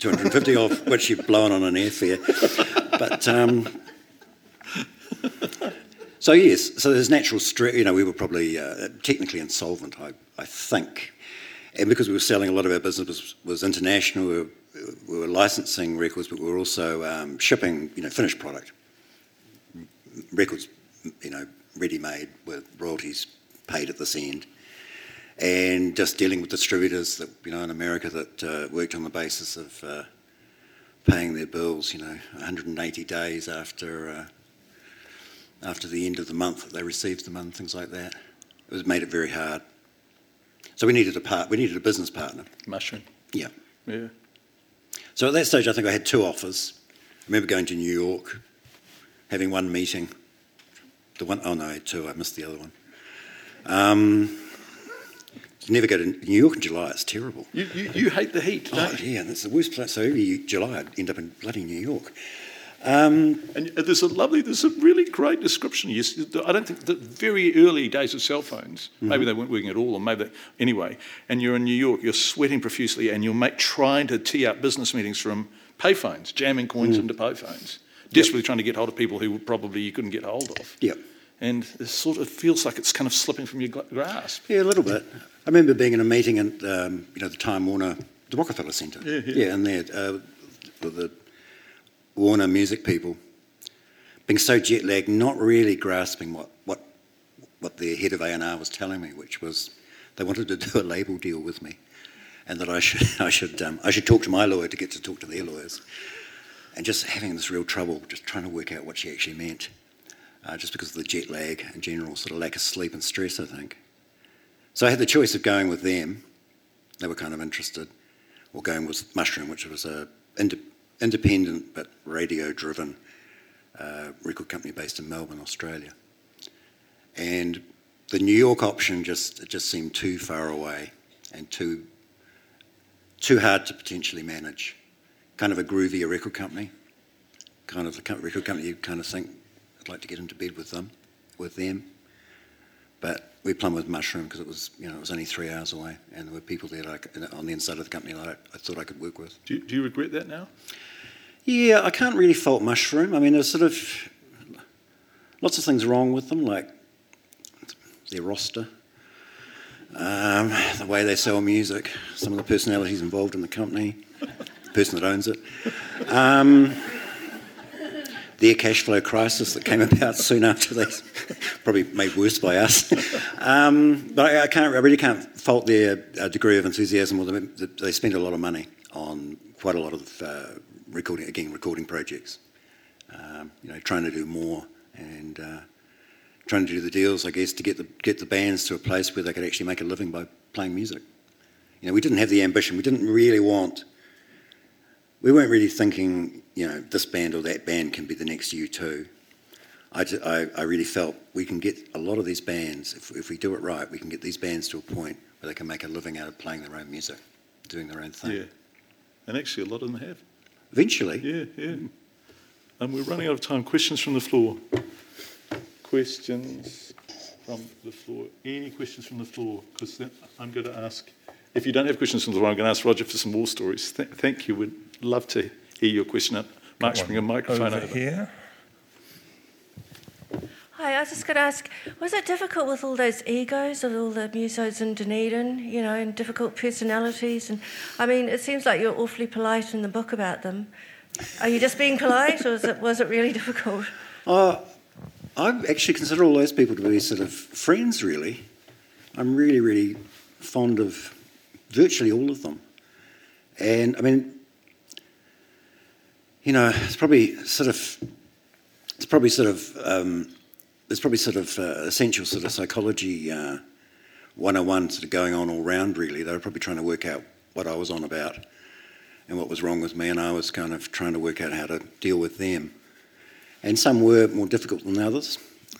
hundred dollars, two hundred and fifty of which you've blown on an airfare. But um, so yes, so there's natural stress. You know, we were probably uh, technically insolvent, I, I think, and because we were selling a lot of our business was, was international. We were, we were licensing records, but we were also um, shipping, you know, finished product records, you know, ready-made with royalties paid at this end, and just dealing with distributors that you know in America that uh, worked on the basis of uh, paying their bills, you know, 180 days after uh, after the end of the month that they received them and things like that. It was made it very hard. So we needed a part. We needed a business partner. Mushroom. Yeah. Yeah. So at that stage, I think I had two offers. I remember going to New York, having one meeting. The one, oh no, I had two. I missed the other one. Um, never go to New York in July. It's terrible. You, you, you hate the heat, Oh you? yeah, that's the worst place. So every July, I'd end up in bloody New York. Um, And there's a lovely, there's a really great description. I don't think the very early days of cell phones, maybe they weren't working at all, or maybe they, anyway. And you're in New York, you're sweating profusely, and you're make, trying to tee up business meetings from payphones, jamming coins into payphones, desperately trying to get hold of people who probably you couldn't get hold of. yeah, And it sort of feels like it's kind of slipping from your grasp. yeah, a little bit. I remember being in a meeting at um, you know the Time Warner, the Rockefeller Centre. Yeah, yeah. and there uh, the Warner music people being so jet lagged, not really grasping what what what the head of A&R was telling me, which was they wanted to do a label deal with me, and that I should I should um, I should talk to my lawyer to get to talk to their lawyers, and just having this real trouble, just trying to work out what she actually meant, uh, just because of the jet lag and general sort of lack of sleep and stress, I think. So I had the choice of going with them. They were kind of interested, or going with Mushroom, which was a inde- independent but radio-driven uh, record company based in Melbourne, Australia. And the New York option just it just seemed too far away and too too hard to potentially manage. Kind of a groovier record company, kind of co- record company you kind of think I'd like to get into bed with them, with them. But we plumbed with Mushroom because it was you know it was only three hours away, and there were people there could, on the inside of the company that I, I thought I could work with. Do you, do you regret that now? Yeah, I can't really fault Mushroom. I mean, there's sort of lots of things wrong with them, like their roster, um, the way they sell music, some of the personalities involved in the company, the person that owns it, um, their cash flow crisis that came about soon after they, probably made worse by us. Um, but I, I can't, I really can't fault their uh, degree of enthusiasm. Or the, they spend a lot of money on quite a lot of uh, recording, again, recording projects. Um, you know, trying to do more and uh, trying to do the deals, I guess, to get the get the bands to a place where they could actually make a living by playing music. You know, we didn't have the ambition. We didn't really want. We weren't really thinking, you know, this band or that band can be the next U2. I, ju- I, I really felt we can get a lot of these bands, if, if we do it right, we can get these bands to a point where they can make a living out of playing their own music, doing their own thing. Yeah. And actually, a lot of them have. Eventually, Yeah, yeah. And we're running out of time. Questions from the floor? Questions from the floor? Any questions from the floor? Because I'm going to ask, if you don't have questions from the floor, I'm going to ask Roger for some more stories. Th- thank you. We'd love to hear your question. Mark's bring a microphone over over. here. Hi, I was just going to ask, was it difficult with all those egos of all the musos in Dunedin, you know, and difficult personalities? And I mean, it seems like you're awfully polite in the book about them. Are you just being polite, or was it, was it really difficult? Uh, I actually consider all those people to be sort of friends, really. I'm really, really fond of virtually all of them. And I mean, you know, it's probably sort of, it's probably sort of, um, there's probably sort of uh, essential sort of psychology uh, 101 sort of going on all round, really. They were probably trying to work out what I was on about and what was wrong with me, and I was kind of trying to work out how to deal with them. And some were more difficult than others.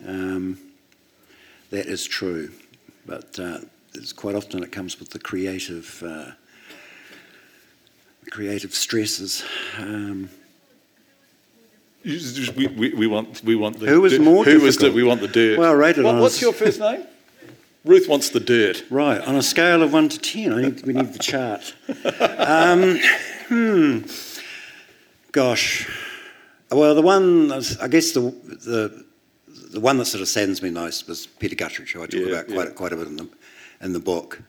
Um, that is true. But uh, it's quite often it comes with the creative, uh, creative stresses. Um, We, we, we want we want the Who was more who was the, difficult? we want the dirt. Well, rated What- on what's your first name? Ruth wants the dirt. right, on a scale of 1 to 10, I need, we need the chart. Um, hmm. Gosh. Well, the one, I guess the, the, the one that sort of saddens me most was Peter Gutteridge, who I talk Yeah, about quite, yeah. quite a bit in the, in the book.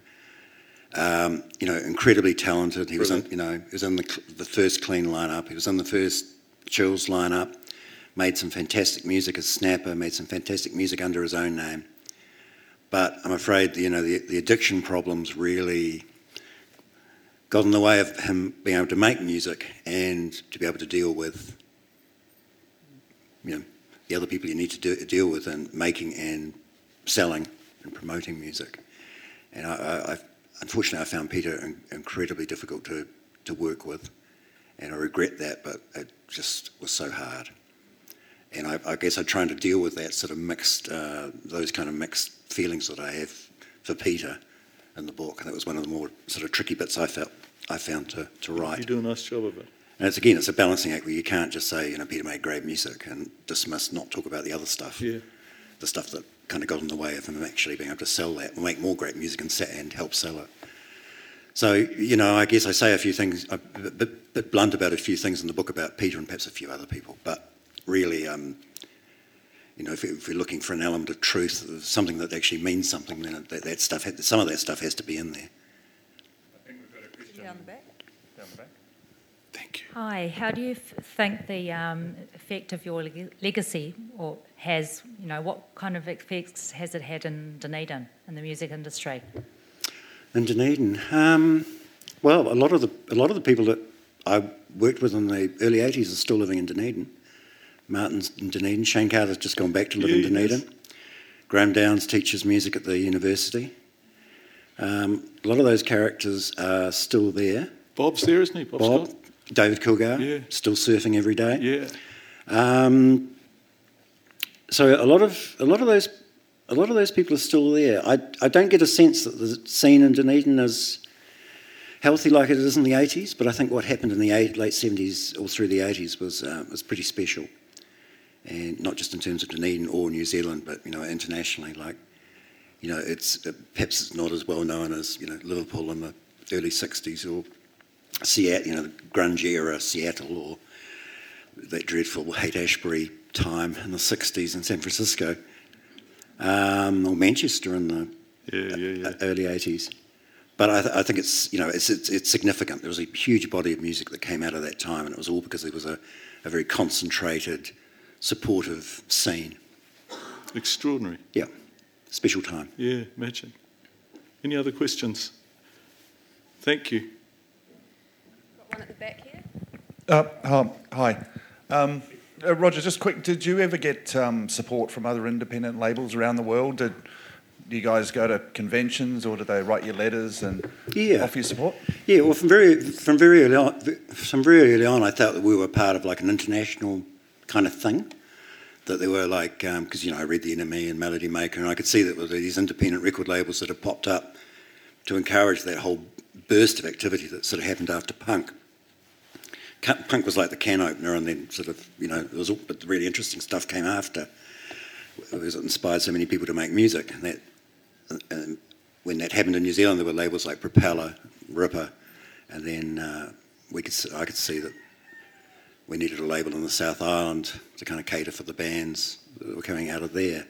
Um, you know, incredibly talented. He was, in, you know, he was in the, the first clean lineup. He was in the first Chills lineup. Made some fantastic music as Snapper. Made some fantastic music under his own name. But I'm afraid, you know, the, the addiction problems really got in the way of him being able to make music and to be able to deal with, you know, the other people you need to do, deal with in making and selling and promoting music. And I, I, I unfortunately, I found Peter in, incredibly difficult to, to work with, and I regret that, but it just was so hard. And I, I guess I'm trying to deal with that sort of mixed, uh, those kind of mixed feelings that I have for Peter in the book. And that was one of the more sort of tricky bits I felt I found to, to write. You do a nice job of it. And it's again, it's a balancing act where you can't just say, you know, Peter made great music and dismiss, not talk about the other stuff, Yeah. the stuff that kind of got in the way of him actually being able to sell that, make more great music and, and help sell it. So, you know, I guess I say a few things, a bit, bit, bit blunt about a few things in the book about Peter and perhaps a few other people, but really, um, you know, if, if we're looking for an element of truth, something that actually means something, then that, that stuff, some of that stuff has to be in there. I think we've Down the back. Down the back. Thank you. Hi, how do you f- think the um, effect of your leg- legacy or has, you know, what kind of effects has it had in Dunedin in the music industry? In Dunedin, um, well, a lot of the a lot of the people that I worked with in the early '80s are still living in Dunedin. Martin's in Dunedin. Shayne Carter's just gone back to live in Dunedin. yes. Graeme Downes teaches music at the university. Um, a lot of those characters are still there. Bob's there, isn't he? Bob, Bob, Scott? David Kilgour, Yeah. still surfing every day. Yeah. Um, so a lot of a lot of those a lot of those people are still there. I I don't get a sense that the scene in Dunedin is healthy like it is in the 80s, but I think what happened in the eight, late 70s or through the 80s was uh, was pretty special, and not just in terms of Dunedin or New Zealand, but you know internationally. Like you know, it's uh, perhaps it's not as well known as you know Liverpool in the early 60s or Seattle, you know, the grunge era Seattle or that dreadful Haight Ashbury time in the 60s in San Francisco, um, or Manchester in the Yeah, yeah, yeah. uh, early 80s. But I, th- I think it's, you know, it's, it's, it's significant. There was a huge body of music that came out of that time, and it was all because there was a, a very concentrated, supportive scene. Extraordinary. Yeah, special time. Yeah, imagine. Any other questions? Thank you. Got one at the back here. Uh, hi. hi. Um, uh, Roger, just quick, did you ever get um, support from other independent labels around the world? Did, do you guys go to conventions or do they write you letters and Yeah. offer you support? Yeah, well, from very from very early on, from very early on, I thought that we were part of like an international kind of thing. That there were like because you know I read the NME and Melody Maker, and I could see that there were these independent record labels that had popped up to encourage that whole burst of activity that sort of happened after punk. Punk was like the can opener, and then sort of you know it was all, but the really interesting stuff came after. It was- it inspired so many people to make music, and that and when that happened in New Zealand, there were labels like Propeller, Ripper, and then uh, we could I could see that we needed a label in the South Island to kind of cater for the bands that were coming out of there.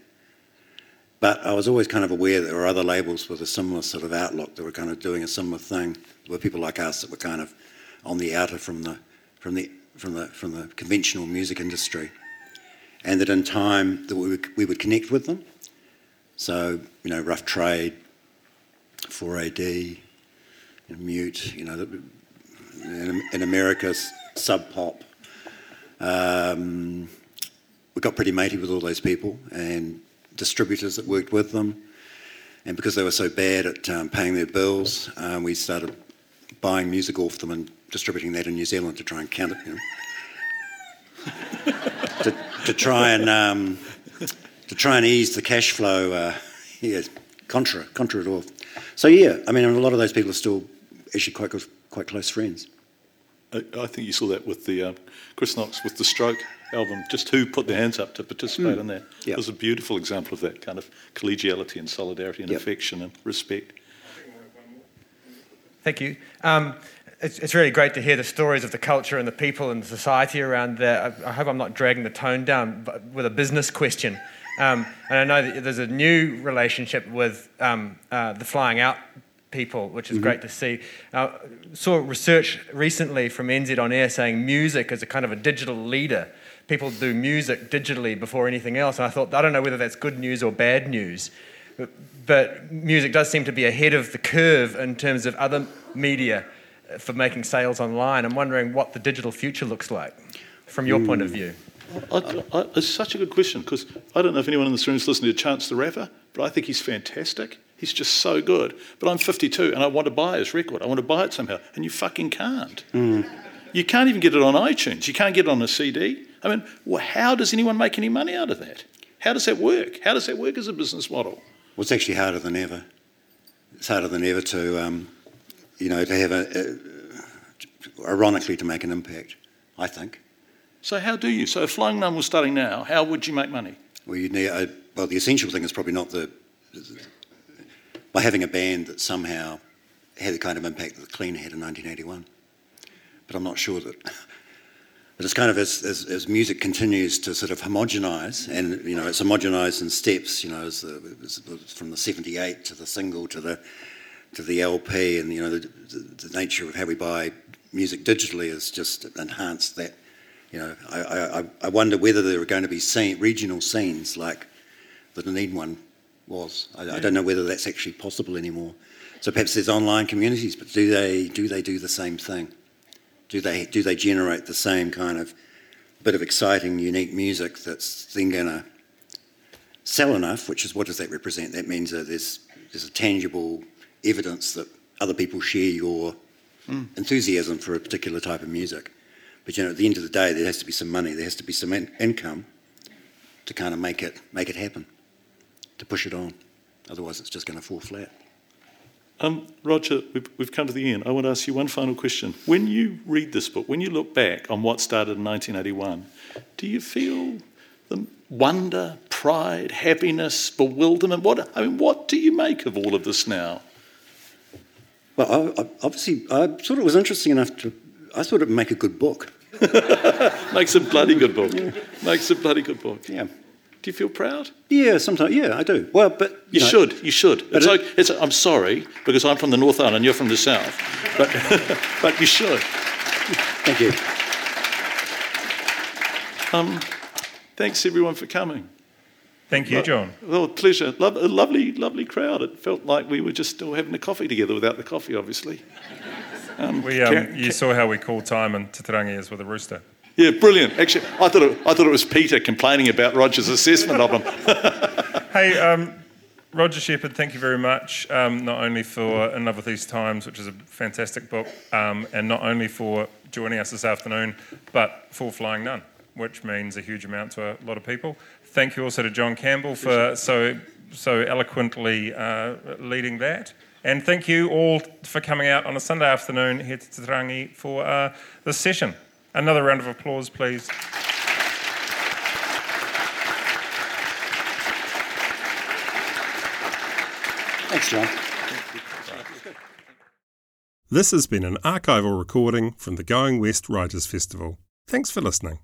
But I was always kind of aware that there were other labels with a similar sort of outlook that were kind of doing a similar thing. There were people like us that were kind of on the outer from the from the from the from the conventional music industry, and that in time that we would, we would connect with them. So you know, Rough Trade, 4AD, you Mute, you know, in, in America, Sub Pop. Um, we got pretty matey with all those people and distributors that worked with them. And because they were so bad at um, paying their bills, um, we started buying music off them and distributing that in New Zealand to try and count it, you know. to, to, try and um, to try and ease the cash flow, uh, yeah, contra, contra it all. So yeah, I mean, a lot of those people are still actually quite quite close friends. I, I think you saw that with the uh, Chris Knox with the Stroke album. Just who put their hands up to participate mm. in that? Yep. It was a beautiful example of that kind of collegiality and solidarity and yep. affection and respect. Thank you. Um, it's, it's, really great to hear the stories of the culture and the people and the society around there. I, I hope I'm not dragging the tone down with a business question. Um, and I know that there's a new relationship with um, uh, the Flying Out people, which is mm-hmm. great to see. I saw research recently from NZ on Air saying music is a kind of a digital leader. People do music digitally before anything else. And I thought, I don't know whether that's good news or bad news, but, but music does seem to be ahead of the curve in terms of other media for making sales online. I'm wondering what the digital future looks like from your mm. point of view. I, I, it's such a good question because I don't know if anyone in this room is listening to Chance the Rapper, but I think he's fantastic. He's just so good. But I'm 52 and I want to buy his record. I want to buy it somehow. And you fucking can't. Mm. You can't even get it on iTunes. You can't get it on a CD. I mean, well, how does anyone make any money out of that? How does that work? How does that work as a business model? Well, it's actually harder than ever. It's harder than ever to, um, you know, to have a, a, ironically, to make an impact, I think. So how do you? So if Flying Nun was starting now, how would you make money? Well, you need, uh, well, the essential thing is probably not the by having a band that somehow had the kind of impact that the Clean had in 1981. But I'm not sure that. But it's kind of as, as, as music continues to sort of homogenise, and you know it's homogenised in steps. You know, as the, as from the '78 to the single to the to the LP, and you know the, the, the nature of how we buy music digitally has just enhanced that. You know, I, I, I wonder whether there are going to be scene, regional scenes like the Dunedin one was. I, yeah. I, don't know whether that's actually possible anymore. So perhaps there's online communities, but do they do they do the same thing? Do they do they generate the same kind of bit of exciting, unique music that's then going to sell enough? Which is what does that represent? That means that there's there's a tangible evidence that other people share your mm. enthusiasm for a particular type of music. But you know, at the end of the day, there has to be some money, there has to be some in- income to kind of make it make it happen to push it on. Otherwise, it's just going to fall flat. Um, Roger, we've, we've come to the end. I want to ask you one final question. When you read this book, when you look back on what started in 1981, do you feel the wonder, pride, happiness, bewilderment? What I mean, what do you make of all of this now? Well, I, I, obviously, I thought it was interesting enough to. I thought it would make a good book. Makes a bloody good book. Makes a bloody good book. Yeah. Do you feel proud? Yeah, sometimes. Yeah, I do. Well, but you, you know, should. You should. It's it, like it's. I'm sorry because I'm from the North Island and you're from the South, but but you should. Thank you. Um, thanks everyone for coming. Thank you, John. Well, pleasure. Lo- a lovely, lovely crowd. It felt like we were just still having a coffee together without the coffee, obviously. Um, we, um, you saw how we called time and Titirangi is with a rooster. Yeah, brilliant. Actually, I thought it, I thought it was Peter complaining about Roger's assessment of him. hey, um, Roger Shepherd, thank you very much. Um, not only for In Love with These Times, which is a fantastic book, um, and not only for joining us this afternoon, but for Flying Nun, which means a huge amount to a lot of people. Thank you also to John Campbell for so so eloquently uh, leading that. And thank you all for coming out on a Sunday afternoon here to Titirangi for uh, this session. Another round of applause, please. Thanks, John. This has been an archival recording from the Going West Writers Festival. Thanks for listening.